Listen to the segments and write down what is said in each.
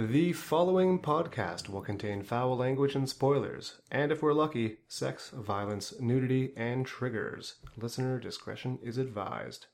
The following podcast will contain foul language and spoilers, and if we're lucky, sex, violence, nudity, and triggers. Listener discretion is advised.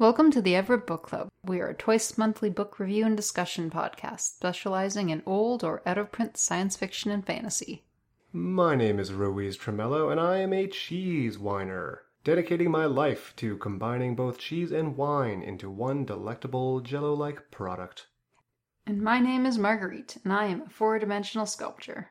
Welcome to the Everett Book Club. We are a twice monthly book review and discussion podcast specializing in old or out of print science fiction and fantasy. My name is Ruiz Tremello, and I am a cheese whiner, dedicating my life to combining both cheese and wine into one delectable jello like product. And my name is Marguerite, and I am a four dimensional sculpture.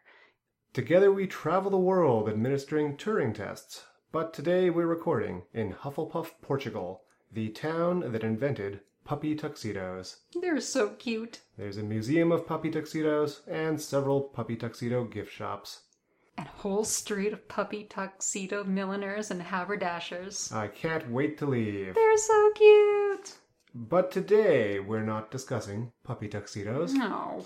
Together we travel the world administering Turing tests, but today we're recording in Hufflepuff, Portugal, the town that invented puppy tuxedos. They're so cute. There's a museum of puppy tuxedos and several puppy tuxedo gift shops. And a whole street of puppy tuxedo milliners and haberdashers. I can't wait to leave. They're so cute. But today we're not discussing puppy tuxedos. No.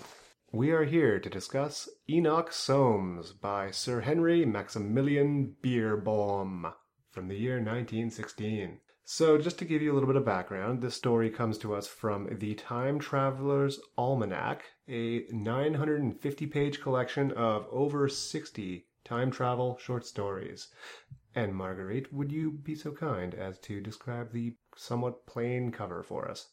We are here to discuss Enoch Soames by Sir Henry Maximilian Beerbohm from the year 1916. So, just to give you a little bit of background, this story comes to us from the Time Traveler's Almanac, a 950 page collection of over 60 time travel short stories. And Marguerite, would you be so kind as to describe the somewhat plain cover for us?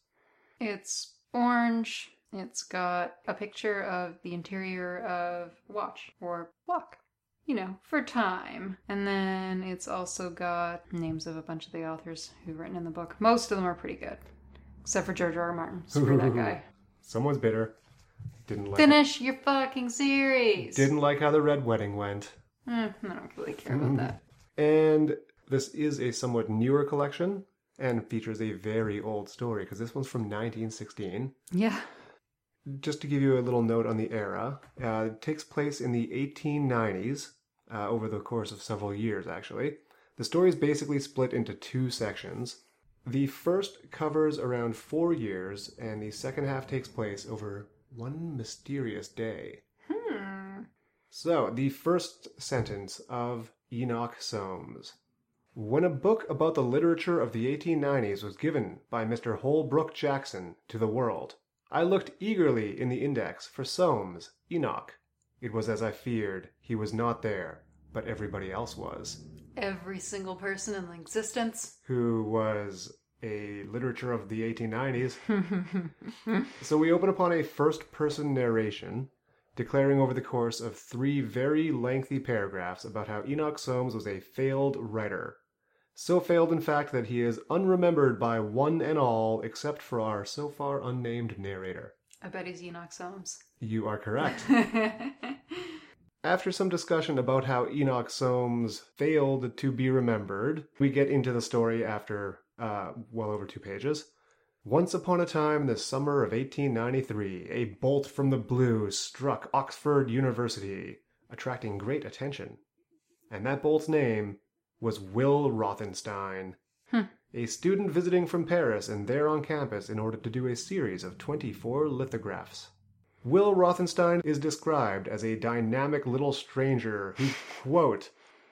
It's orange. It's got a picture of the interior of watch or clock you know, for time. And then it's also got names of a bunch of the authors who've written in the book. Most of them are pretty good, except for George R. R. Martin. Screw that guy. Someone's bitter. Didn't like Finish your fucking series. Didn't like how the red wedding went. Mm, I don't really care about that. And this is a somewhat newer collection and features a very old story because this one's from 1916. Yeah. Just to give you a little note on the era, uh, it takes place in the 1890s, uh, over the course of several years, actually. The story is basically split into two sections. The first covers around four years, and the second half takes place over one mysterious day. Hmm. So, the first sentence of Enoch Soames. When a book about the literature of the 1890s was given by Mr. Holbrook Jackson to the world, I looked eagerly in the index for Soames, Enoch. It was as I feared. He was not there, but everybody else was. Every single person in existence. Who was a literature of the 1890s. so we open upon a first person narration declaring over the course of three very lengthy paragraphs about how Enoch Soames was a failed writer so failed, in fact, that he is unremembered by one and all except for our so far unnamed narrator. I bet he's Enoch Soames. You are correct. After some discussion about how Enoch Soames failed to be remembered, we get into the story after uh, well over two pages. Once upon a time, the summer of 1893, a bolt from the blue struck Oxford University, attracting great attention. And that bolt's name was Will Rothenstein, Hmm. A student visiting from Paris and there on campus in order to do a series of 24 lithographs. Will Rothenstein is described as a dynamic little stranger who, quote,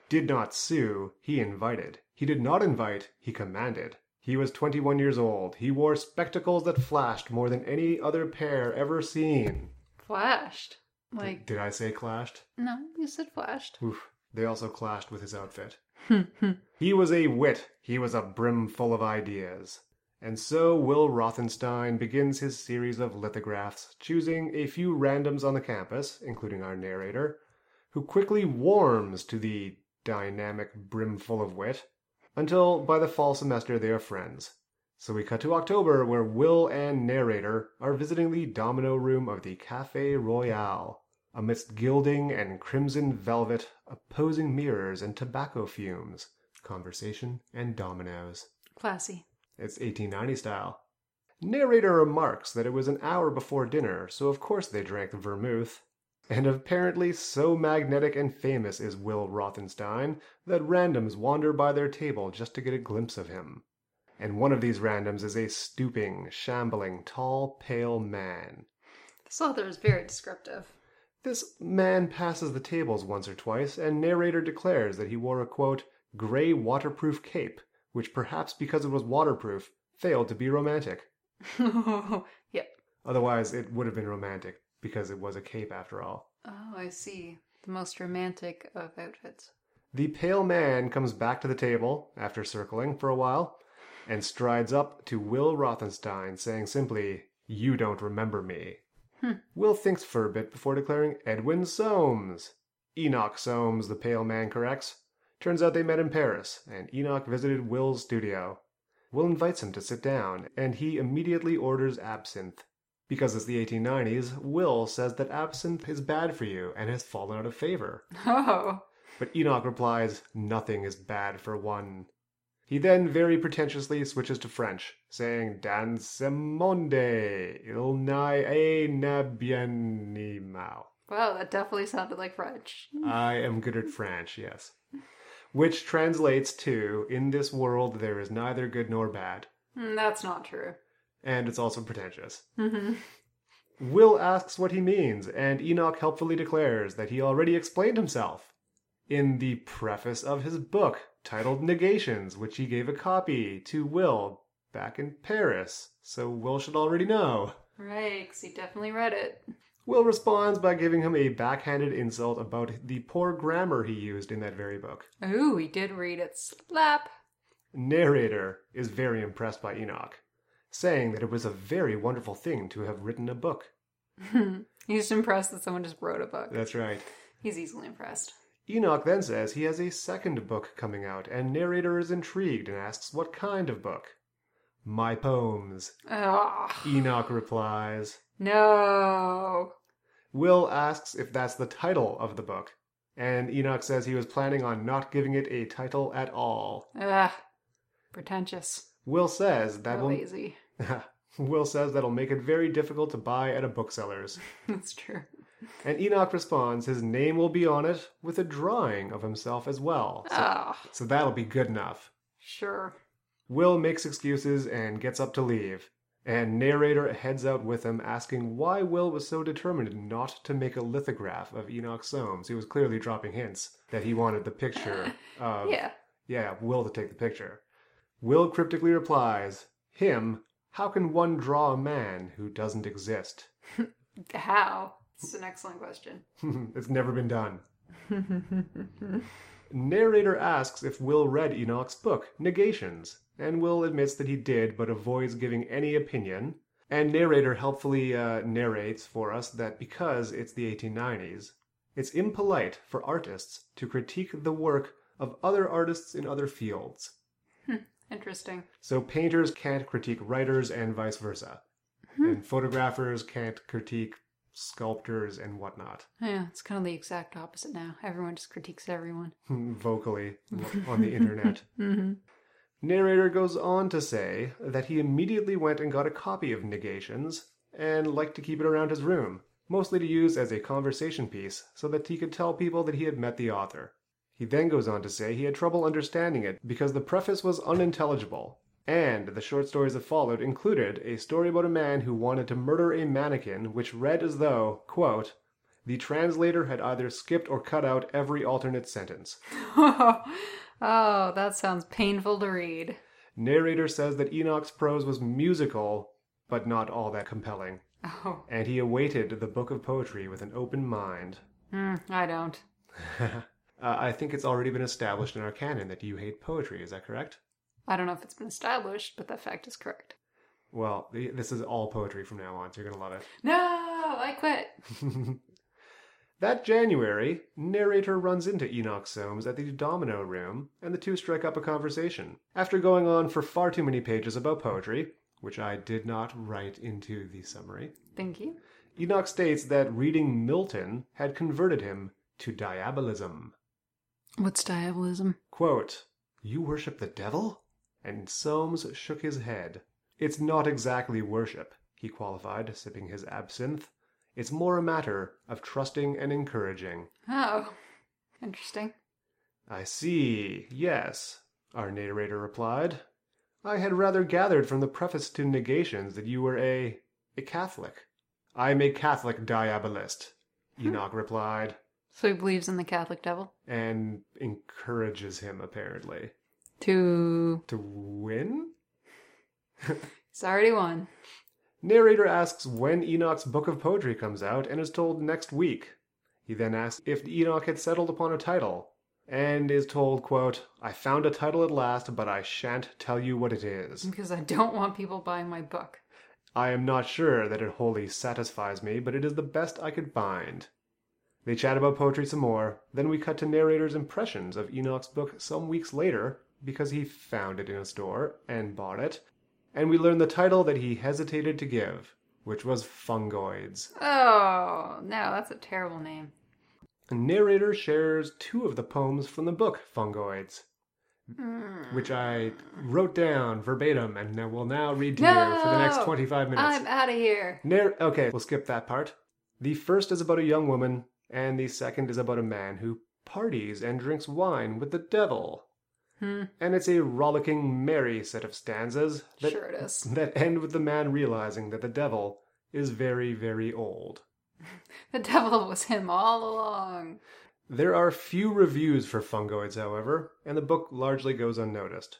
did not sue, he invited. He did not invite, he commanded. He was 21 years old. He wore spectacles that flashed more than any other pair ever seen. Flashed. Like, Did I say clashed? no, you said flashed. Oof. They also clashed with his outfit. He was a wit. He was a brimful of ideas. And so Will Rothenstein begins his series of lithographs, choosing a few randoms on the campus, including our narrator, who quickly warms to the dynamic brimful of wit, until by the fall semester they are friends. So we cut to October, where Will and narrator are visiting the domino room of the Cafe Royale. Amidst gilding and crimson velvet, opposing mirrors and tobacco fumes, conversation and dominoes. Classy. It's 1890 style. Narrator remarks that it was an hour before dinner, so of course they drank vermouth. And apparently so magnetic and famous is Will Rothenstein that randoms wander by their table just to get a glimpse of him. And one of these randoms is a stooping, shambling, tall, pale man. This author is very descriptive. This man passes the tables once or twice, and narrator declares that he wore a quote, gray waterproof cape, which perhaps because it was waterproof, failed to be romantic. yep. Otherwise, it would have been romantic, because it was a cape after all. Oh, I see. The most romantic of outfits. The pale man comes back to the table, after circling for a while, and strides up to Will Rothenstein, saying simply, You don't remember me. Hmm. Will thinks for a bit before declaring Edwin Soames. Enoch Soames, the pale man corrects. Turns out they met in Paris, and Enoch visited Will's studio. Will invites him to sit down, and he immediately orders absinthe. Because it's the 1890s, Will says that absinthe is bad for you and has fallen out of favor. Oh. But Enoch replies, Nothing is bad for one. He then very pretentiously switches to French, saying, Dans ce monde, il n'y a bien ni mal. Wow, that definitely sounded like French. I am good at French, yes. Which translates to, In this world there is neither good nor bad. Mm, That's not true. And it's also pretentious. hmm Will asks what he means, and Enoch helpfully declares that he already explained himself in the preface of his book titled Negations, which he gave a copy to Will back in Paris, so Will should already know. Right, because he definitely read it. Will responds by giving him a backhanded insult about the poor grammar he used in that very book. Ooh, he did read it. Slap. Narrator is very impressed by Enoch, saying that it was a very wonderful thing to have written a book. He's impressed that someone just wrote a book. That's right. He's easily impressed. Enoch then says he has a second book coming out, and narrator is intrigued and asks what kind of book. My poems, Oh, Enoch replies. no. Will asks if that's the title of the book, and Enoch says he was planning on not giving it a title at all. Ugh. Pretentious. Will says that Or will lazy. Will says that'll make it very difficult to buy at a bookseller's. That's true. And Enoch responds his name will be on it with a drawing of himself as well. So, Oh, so that'll be good enough. sure. Will makes excuses and gets up to leave. And narrator heads out with him, asking why Will was so determined not to make a lithograph of Enoch Soames. He was clearly dropping hints that he wanted the picture of Yeah. yeah, Will to take the picture. Will cryptically replies, Him, how can one draw a man who doesn't exist? How? It's an excellent question. it's never been done. Narrator asks if Will read Enoch's book, Negations, and Will admits that he did, but avoids giving any opinion. And narrator helpfully uh, narrates for us that because it's the 1890s, it's impolite for artists to critique the work of other artists in other fields. Interesting. So painters can't critique writers and vice versa. And photographers can't critique sculptors and whatnot. Yeah, it's kind of the exact opposite now. Everyone just critiques everyone. vocally on the internet. Mm-hmm. Narrator goes on to say that he immediately went and got a copy of Negations and liked to keep it around his room, mostly to use as a conversation piece so that he could tell people that he had met the author. He then goes on to say he had trouble understanding it because the preface was unintelligible, and the short stories that followed included a story about a man who wanted to murder a mannequin, which read as though, quote, the translator had either skipped or cut out every alternate sentence. oh, that sounds painful to read. Narrator says that Enoch's prose was musical, but not all that compelling, Oh, and he awaited the book of poetry with an open mind. mm, I don't. uh, I think it's already been established in our canon that you hate poetry, is that correct? I don't know if it's been established, but that fact is correct. Well, this is all poetry from now on, so you're going to love it. No, I quit. That January, narrator runs into Enoch Soames at the Domino Room, and the two strike up a conversation. After going on for far too many pages about poetry, which I did not write into the summary, Thank you. Enoch states that reading Milton had converted him to diabolism. What's diabolism? Quote, You worship the devil? And Soames shook his head. It's not exactly worship, he qualified, sipping his absinthe. It's more a matter of trusting and encouraging. Oh, interesting. I see, yes, our narrator replied. I had rather gathered from the preface to Negations that you were a. a Catholic. I'm a Catholic diabolist, hmm. Enoch replied, So he believes in the Catholic devil? and encourages him, apparently. To. To win? He's already won. Narrator asks when Enoch's book of poetry comes out and is told next week. He then asks if Enoch had settled upon a title and is told, quote, I found a title at last, but I shan't tell you what it is. Because I don't want people buying my book. I am not sure that it wholly satisfies me, but it is the best I could find. They chat about poetry some more, then we cut to narrator's impressions of Enoch's book some weeks later, because he found it in a store and bought it, and we learn the title that he hesitated to give, which was Fungoids. Oh, no, that's a terrible name. Narrator shares two of the poems from the book Fungoids, hmm. which I wrote down verbatim and will now read to you for the next 25 minutes. I'm out of here. Okay, we'll skip that part. The first is about a young woman, and the second is about a man who parties and drinks wine with the devil. Hmm. And it's a rollicking, merry set of stanzas that, Sure that end with the man realizing that the devil is very, very old. The devil was him all along. There are few reviews for Fungoids, however, and the book largely goes unnoticed.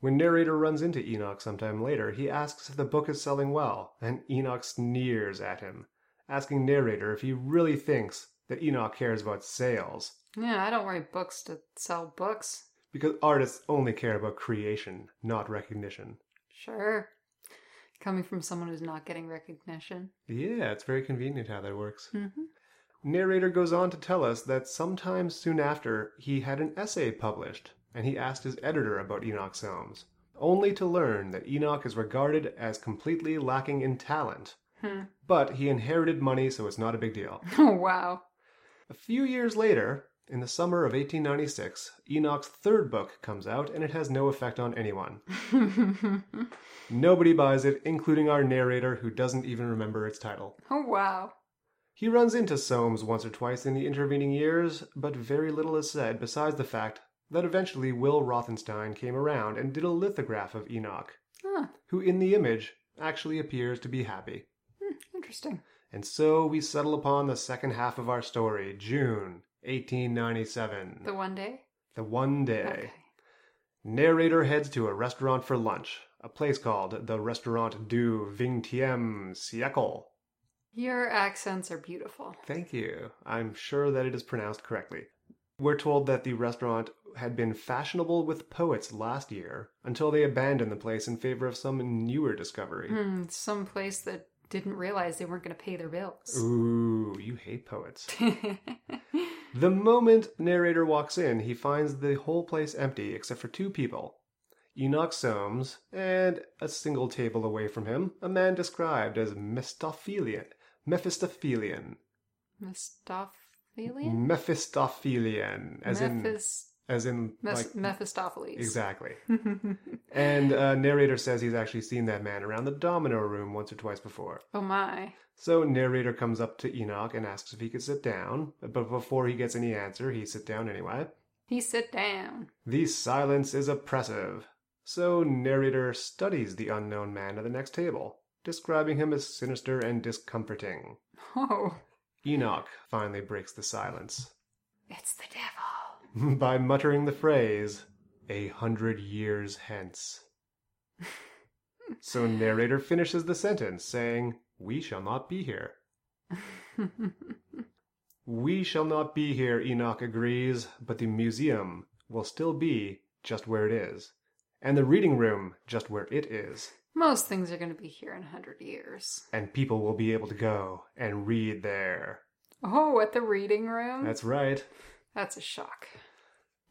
When narrator runs into Enoch sometime later, he asks if the book is selling well, and Enoch sneers at him, asking narrator if he really thinks that Enoch cares about sales, Yeah, I don't write books to sell books. Because artists only care about creation, not recognition. Sure. Coming from someone who's not getting recognition. Yeah, it's very convenient how that works. Mm-hmm. Narrator goes on to tell us that sometime soon after, he had an essay published, and he asked his editor about Enoch Soames, only to learn that Enoch is regarded as completely lacking in talent. Hmm. But he inherited money, so it's not a big deal. Oh, wow. A few years later, in the summer of 1896, Enoch's third book comes out, and it has no effect on anyone. Nobody buys it, including our narrator, who doesn't even remember its title. oh, wow. He runs into Soames once or twice in the intervening years, but very little is said besides the fact that eventually Will Rothenstein came around and did a lithograph of Enoch, Huh. who in the image actually appears to be happy. Hmm, interesting. And so we settle upon the second half of our story, June 1897. The one day? The one day. Okay. Narrator heads to a restaurant for lunch, a place called the Restaurant du Vingtième Siècle. Your accents are beautiful. Thank you. I'm sure that it is pronounced correctly. We're told that the restaurant had been fashionable with poets last year until they abandoned the place in favor of some newer discovery. Hmm, some place that didn't realize they weren't going to pay their bills. Ooh, you hate poets. The moment narrator walks in, he finds the whole place empty except for two people. Enoch Soames, and a single table away from him, a man described as Mephistophelian. Mephistophelian. Mephistophelian? Mephistophelian. As in Mephis- as in Mes- like Mephistopheles. exactly. And uh, narrator says he's actually seen that man around the domino room once or twice before. oh my. So narrator comes up to Enoch and asks if he could sit down, but before he gets any answer, he sit down anyway. He sit down. The silence is oppressive. So narrator studies the unknown man at the next table, describing him as sinister and discomforting. Oh, Enoch finally breaks the silence it's the devil. by muttering the phrase, a hundred years hence. so narrator finishes the sentence saying, We shall not be here. We shall not be here, Enoch agrees, but the museum will still be just where it is, and the reading room just where it is, Most things are going to be here in a hundred years. and people will be able to go and read there. Oh, at the reading room? That's right. That's a shock.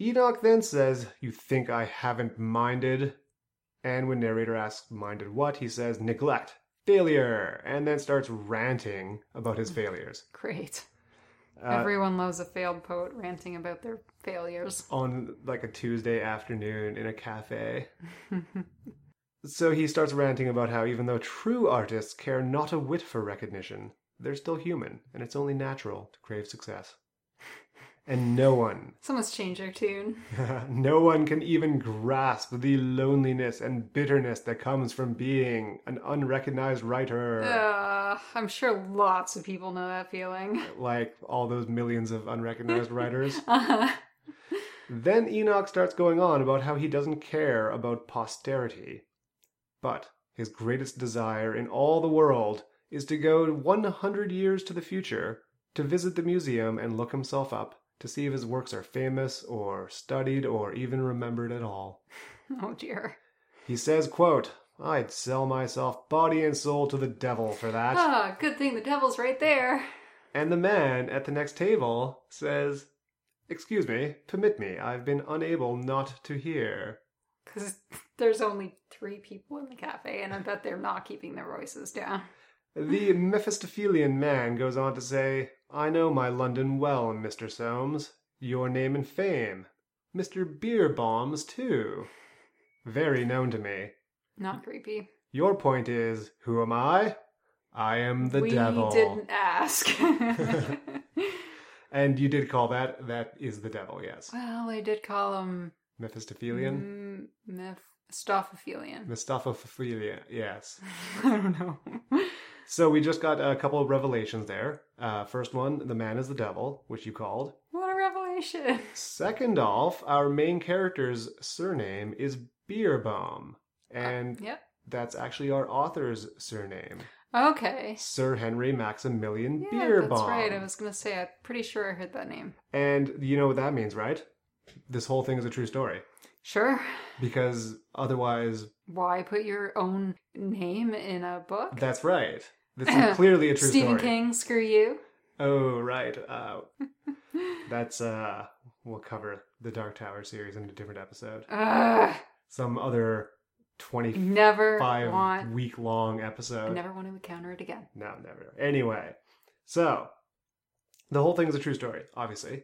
Enoch then says, You think I haven't minded? And when narrator asks, Minded what? he says, Neglect, failure, and then starts ranting about his failures. Great. Uh, Everyone loves a failed poet ranting about their failures. on like a Tuesday afternoon in a cafe. so he starts ranting about how even though true artists care not a whit for recognition, they're still human, and it's only natural to crave success. And no one, Someone's changed their tune. no one can even grasp the loneliness and bitterness that comes from being an unrecognized writer. Uh, I'm sure lots of people know that feeling. Like all those millions of unrecognized writers. Uh-huh. Then Enoch starts going on about how he doesn't care about posterity. But his greatest desire in all the world is to go 100 years to the future to visit the museum and look himself up to see if his works are famous or studied or even remembered at all. Oh dear. He says, quote, I'd sell myself body and soul to the devil for that. Ah, good thing the devil's right there. And the man at the next table says, Excuse me, permit me, I've been unable not to hear. Because there's only three people in the cafe, and I bet they're not keeping their voices down. The Mephistophelian man goes on to say, I know my London well, Mr. Soames. Your name and fame. Mr. Beerbohm's, too. Very known to me. Not creepy. Your point is, who am I? I am the we devil. We didn't ask. And you did call that, that is the devil, yes. well, I did call him Mephistophelian? mm, Mephistophelian. Mephistophelian, yes. I don't know. So we just got a couple of revelations there. Uh, first one, the man is the devil, which you called. what a revelation. Second off, our main character's surname is Beerbohm, and Yep. that's actually our author's surname, Okay. Sir Henry Maximilian Yeah, Beerbohm. that's right. I was gonna say. I'm pretty sure I heard that name. And you know what that means, right? This whole thing is a true story Sure. because otherwise, Why put your own name in a book? that's right. This is clearly a true story. Stephen story. King, screw you. Oh, right. Uh, that's uh, we'll cover the Dark Tower series in a different episode. Ugh, Some other twenty-five never want. week-long I episode. never want to encounter it again. No, never. Anyway, so the whole thing is a true story, obviously.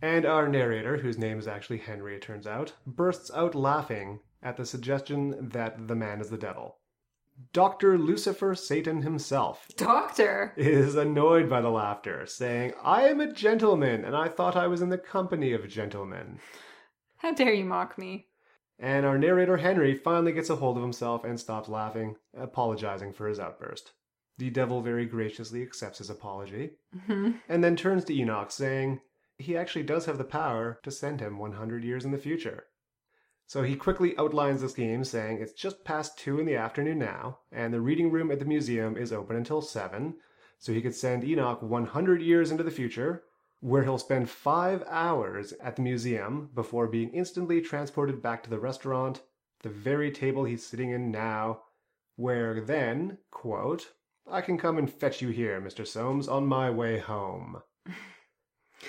And our narrator, whose name is actually Henry, it turns out, bursts out laughing at the suggestion that the man is the devil. Dr. Lucifer Satan himself Doctor. is annoyed by the laughter, saying, I am a gentleman, and I thought I was in the company of gentlemen. How dare you mock me? And our narrator Henry finally gets a hold of himself and stops laughing, apologizing for his outburst. The devil very graciously accepts his apology, Mhm. and then turns to Enoch, saying he actually does have the power to send him 100 years in the future. So he quickly outlines the scheme, saying it's just past 2 in the afternoon now, and the reading room at the museum is open until 7, so he could send Enoch 100 years into the future, where he'll spend 5 hours at the museum before being instantly transported back to the restaurant, the very table he's sitting in now, where then, quote, I can come and fetch you here, Mr. Soames, on my way home.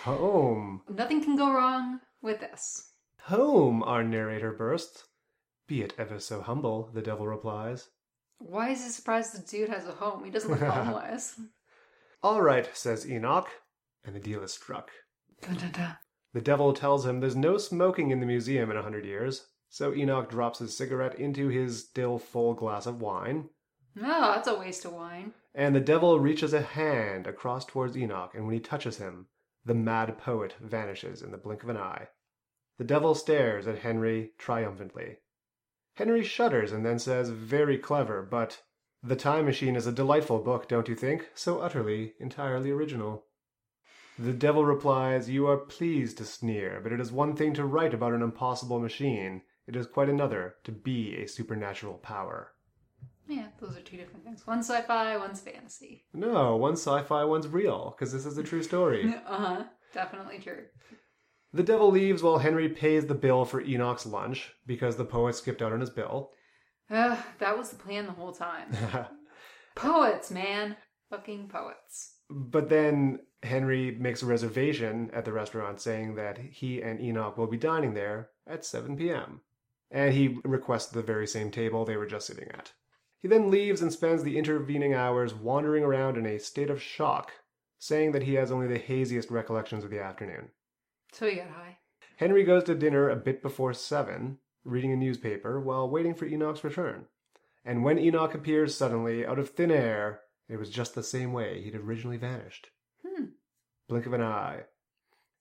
Home. Nothing can go wrong with this. Home, our narrator bursts. Be it ever so humble, the devil replies. Why is he surprised the dude has a home? He doesn't look homeless. All right, says Enoch, and the deal is struck. Dun, dun, dun. The devil tells him there's no smoking in the museum in a hundred years, so Enoch drops his cigarette into his still full glass of wine, No, that's a waste of wine. and the devil reaches a hand across towards Enoch, and when he touches him, the mad poet vanishes in the blink of an eye. The devil stares at Henry triumphantly. Henry shudders and then says, Very clever, but The Time Machine is a delightful book, don't you think? So utterly, entirely original. The devil replies, You are pleased to sneer, but it is one thing to write about an impossible machine. It is quite another to be a supernatural power. Yeah, those are two different things. One's sci-fi, one's fantasy. No, one's sci fi, one's real, because this is a true story. Uh huh. Definitely true. The devil leaves while Henry pays the bill for Enoch's lunch, because the poet skipped out on his bill. Ugh, that was the plan the whole time. Poets, man. Fucking poets. but then Henry makes a reservation at the restaurant saying that he and Enoch will be dining there at 7 p.m. And he requests the very same table they were just sitting at. He then leaves and spends the intervening hours wandering around in a state of shock, saying that he has only the haziest recollections of the afternoon. So he got high. Henry goes to dinner a bit before 7, reading a newspaper while waiting for Enoch's return. And when Enoch appears suddenly out of thin air, it was just the same way he'd originally vanished. Hmm. Blink of an eye.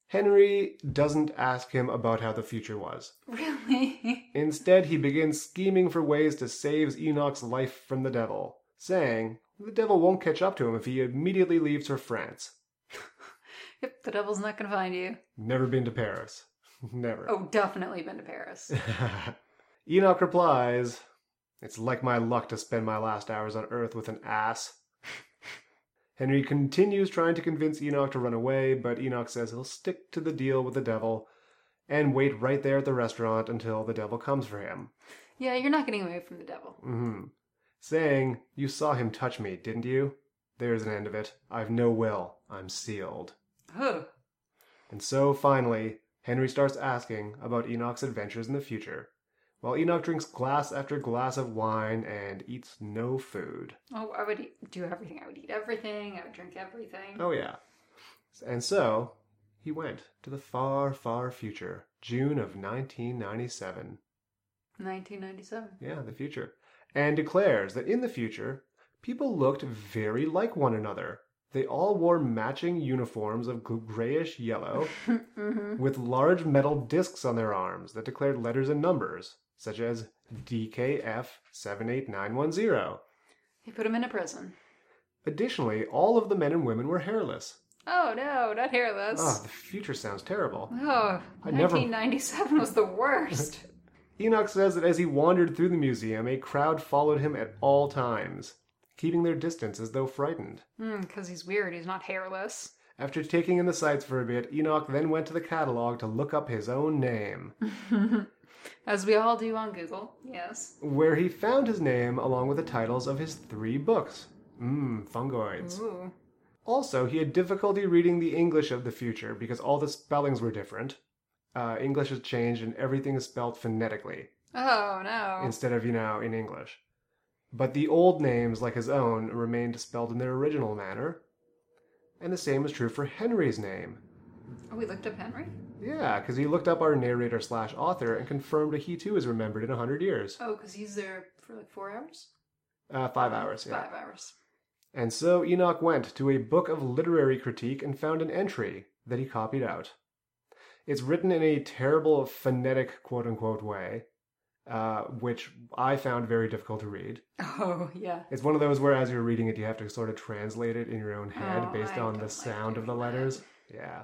Henry doesn't ask him about how the future was. Really? Instead, he begins scheming for ways to save Enoch's life from the devil, saying the devil won't catch up to him if he immediately leaves for France. Yep, the devil's not gonna find you. Never been to Paris. Never. Oh, definitely been to Paris. Enoch replies, It's like my luck to spend my last hours on Earth with an ass. Henry continues trying to convince Enoch to run away, but Enoch says he'll stick to the deal with the devil and wait right there at the restaurant until the devil comes for him. yeah, you're not getting away from the devil. Mm-hmm. Saying, You saw him touch me, didn't you? There's an end of it. I've no will. I'm sealed. Ugh. And so, finally, Henry starts asking about Enoch's adventures in the future, while Enoch drinks glass after glass of wine and eats no food. Oh, I would eat, do everything. I would eat everything. I would drink everything. Oh, yeah. And so, he went to the far, far future, June of 1997. 1997. Yeah, the future. And declares that in the future, people looked very like one another. They all wore matching uniforms of grayish yellow mm-hmm. with large metal discs on their arms that declared letters and numbers, such as DKF78910. He put him in a prison. Additionally, all of the men and women were hairless. Oh no, not hairless. Ah, the future sounds terrible. Oh, I never- 1997 was the worst. Enoch says that as he wandered through the museum, a crowd followed him at all times, keeping their distance as though frightened. Because he's weird. He's not hairless. After taking in the sights for a bit, Enoch then went to the catalog to look up his own name, As we all do on Google. Yes. where he found his name along with the titles of his three books. Mmm, fungoids. Ooh. Also, he had difficulty reading the English of the future because all the spellings were different. Uh, English has changed and everything is spelled phonetically Oh no. instead of, you know, in English. But the old names, like his own, remained spelled in their original manner. And the same is true for Henry's name. Oh, we looked up Henry. Yeah, because he looked up our narrator slash author and confirmed that he too is remembered in a hundred years. Oh, because he's there for like four hours. Uh, five hours, yeah. Five hours. And so Enoch went to a book of literary critique and found an entry that he copied out. It's written in a terrible phonetic quote unquote way, uh, which I found very difficult to read. Oh yeah. It's one of those where as you're reading it, you have to sort of translate it in your own head Oh, based I on the like sound of the doing that. letters. Yeah.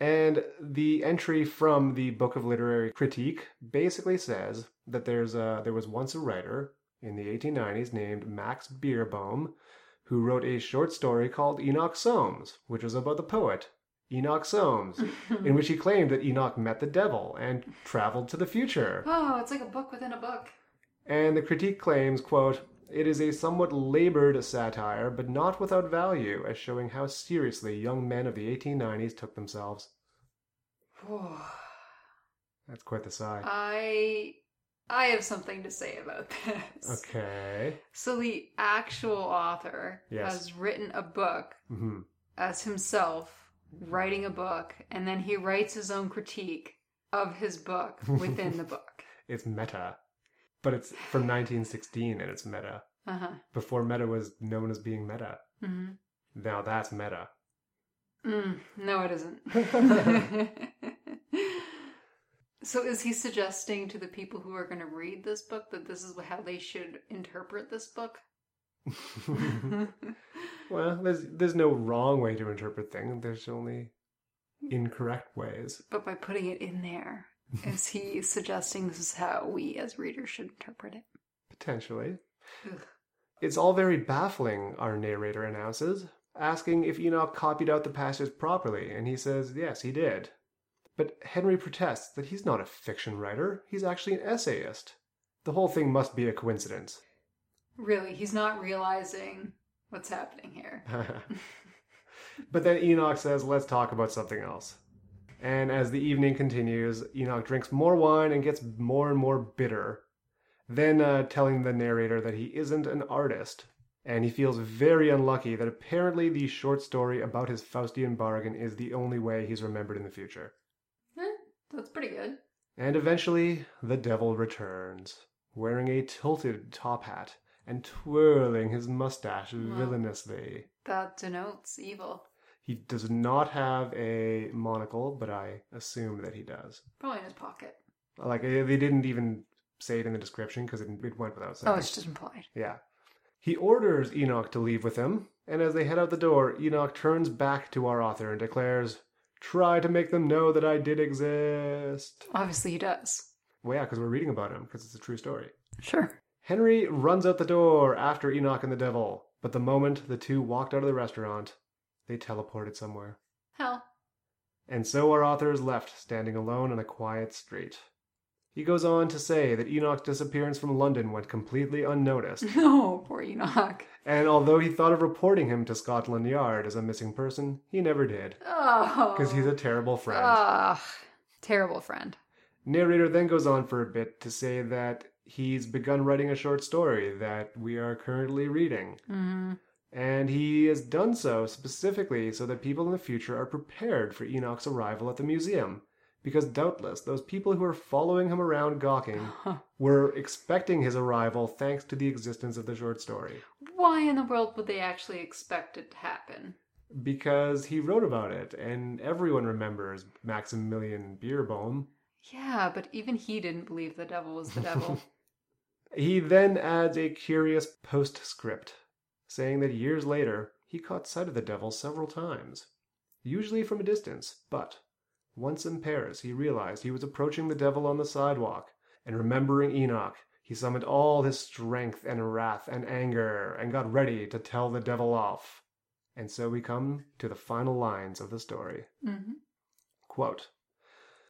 And the entry from the Book of Literary Critique basically says that there's a, there was once a writer in the 1890s named Max Beerbohm who wrote a short story called Enoch Soames, which was about the poet Enoch Soames, in which he claimed that Enoch met the devil and traveled to the future. Oh, it's like a book within a book. And the critique claims, quote, it is a somewhat labored satire, but not without value, as showing how seriously young men of the 1890s took themselves. That's quite the sigh. I I have something to say about this. Okay. So the actual author Yes. has written a book hmm as himself writing a book and then he writes his own critique of his book within the book. It's meta. But it's from 1916 and it's meta. Uh-huh. Before meta was known as being meta. hmm Now that's meta. Mm, no, it isn't. so is he suggesting to the people who are going to read this book that this is how they should interpret this book? Well, there's there's no wrong way to interpret things. There's only incorrect ways. but by putting it in there, is he suggesting this is how we as readers should interpret it? Potentially. Ugh. It's all very baffling, our narrator announces, asking if Enoch copied out the passage properly, and he says yes, he did. But Henry protests that he's not a fiction writer, he's actually an essayist. The whole thing must be a coincidence. Really, he's not realizing what's happening here. but then Enoch says, let's talk about something else. And as the evening continues, Enoch drinks more wine and gets more and more bitter, then uh, telling the narrator that he isn't an artist. And he feels very unlucky that apparently the short story about his Faustian bargain is the only way he's remembered in the future. Eh, that's pretty good. And eventually, the devil returns, wearing a tilted top hat and twirling his mustache Wow. villainously. That denotes evil. He does not have a monocle, but I assume that he does. Probably in his pocket. Like eh, they didn't even say it in the description because it, it went without saying. Oh, it's just implied. Yeah. He orders Enoch to leave with him, and as they head out the door, Enoch turns back to our author and declares, Try to make them know that I did exist. Obviously, he does. Well, yeah, because we're reading about him, because it's a true story. Sure. Henry runs out the door after Enoch and the devil, but the moment the two walked out of the restaurant, they teleported somewhere. Hell. And so our author is left standing alone in a quiet street. He goes on to say that Enoch's disappearance from London went completely unnoticed, No, poor Enoch. and although he thought of reporting him to Scotland Yard as a missing person, he never did, Oh. because he's a terrible friend. Ugh. Terrible friend. Narrator then goes on for a bit to say that he's begun writing a short story that we are currently reading. hmm And he has done so specifically so that people in the future are prepared for Enoch's arrival at the museum. Because doubtless those people who are following him around gawking were expecting his arrival thanks to the existence of the short story. Why in the world would they actually expect it to happen? Because he wrote about it, and everyone remembers Maximilian Beerbohm. Yeah, but even he didn't believe the devil was the devil. He then adds a curious postscript, saying that years later he caught sight of the devil several times, usually from a distance, but once in Paris he realized he was approaching the devil on the sidewalk, and remembering Enoch, he summoned all his strength and wrath and anger and got ready to tell the devil off. And so we come to the final lines of the story. hmm Quote,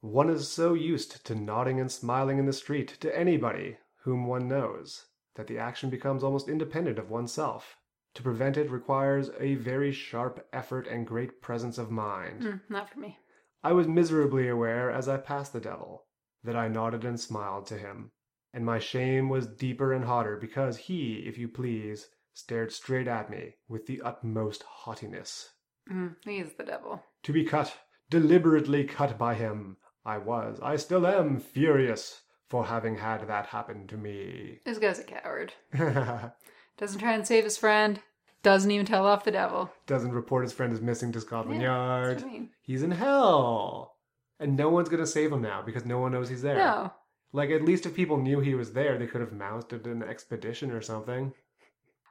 one is so used to nodding and smiling in the street to anybody whom one knows that the action becomes almost independent of oneself. To prevent it requires a very sharp effort and great presence of mind. Mm, not for me. I was miserably aware as I passed the devil that I nodded and smiled to him, and my shame was deeper and hotter because he, if you please, stared straight at me with the utmost haughtiness. Mm, he is the devil. To be cut, deliberately cut by him, I was, I still am furious for having had that happen to me. This guy's a coward. Doesn't try and save his friend. Doesn't even tell off the devil. Doesn't report his friend is missing to Scotland Yeah, Yard. I mean. He's in hell. And no one's gonna save him now because no one knows he's there. No. Like, at least if people knew he was there, they could have mounted an expedition or something.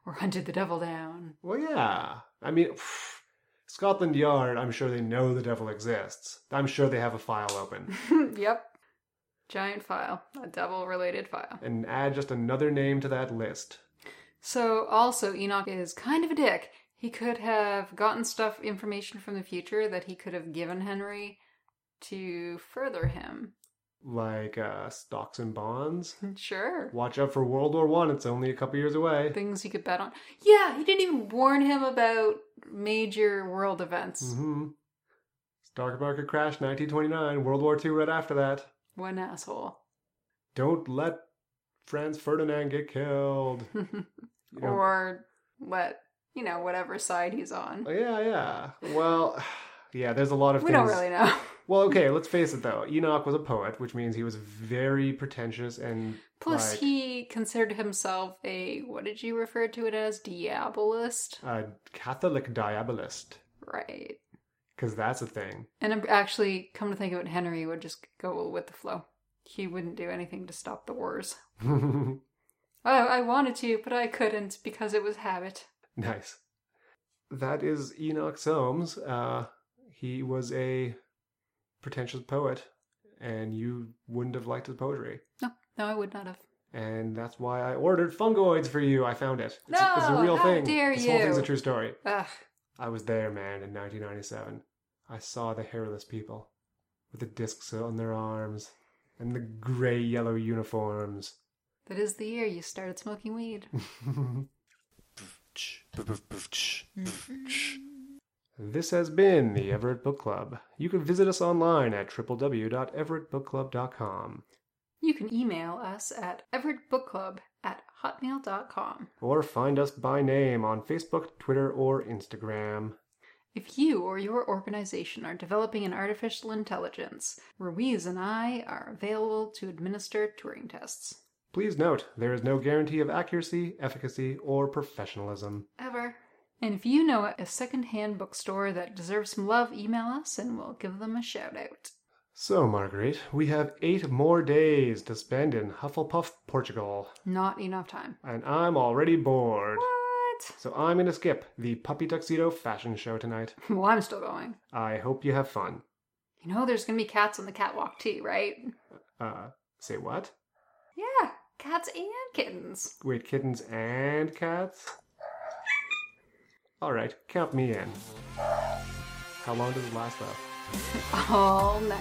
Or hunted the devil down. Well, yeah. I mean, pff, Scotland Yard, I'm sure they know the devil exists. I'm sure they have a file open. yep. Giant file. A devil related file. and add just another name to that list. So also Enoch is kind of a dick. He could have gotten stuff information from the future that he could have given Henry to further him. Like uh, stocks and bonds. Sure. Watch out for World War One. It's only a couple years away. Things he could bet on. Yeah, he didn't even warn him about major world events. Mm-hmm. Stock market crash, 1929. World War Two right after that. One asshole. Don't let Franz Ferdinand get killed. Or let, you know, whatever side he's on. Oh, yeah, yeah. Well, yeah. There's a lot of We things. don't really know. Well, okay. Let's face it, though. Enoch was a poet, which means he was very pretentious and Plus, like, he considered himself a, what did you refer to it as? Diabolist? a Catholic diabolist, Right. Because that's a thing. And actually, come to think of it, Henry would just go with the flow. He wouldn't do anything to stop the wars. I, I wanted to, but I couldn't because it was habit. Nice. That is Enoch Soames. Uh, he was a pretentious poet, and you wouldn't have liked his poetry. No, no, I would not have. And that's why I ordered fungoids for you. I found it. It's, it's a No, real how thing. dare this whole thing's a true story. Ugh. I was there, man, in 1997. I saw the hairless people with the discs on their arms and the gray yellow uniforms. That is the year you started smoking weed. This has been the Everett Book Club. You can visit us online at www.everettbookclub.com You can email us at everettbookclub hotmail.com. or find us by name on Facebook, Twitter, or Instagram. If you or your organization are developing an artificial intelligence, Ruiz and I are available to administer Turing tests. Please note, there is no guarantee of accuracy, efficacy, or professionalism. Ever. And if you know a secondhand bookstore that deserves some love, email us and we'll give them a shout out. So, Marguerite, we have eight more days to spend in Hufflepuff, Portugal, Not enough time. and I'm already bored. What? So I'm gonna skip the puppy tuxedo fashion show tonight. Well, I'm still going. I hope you have fun. You know, there's gonna be cats on the catwalk too, right? Uh, say what? Yeah, cats and kittens. Wait, kittens and cats? Alright, count me in. How long does it last though? All night.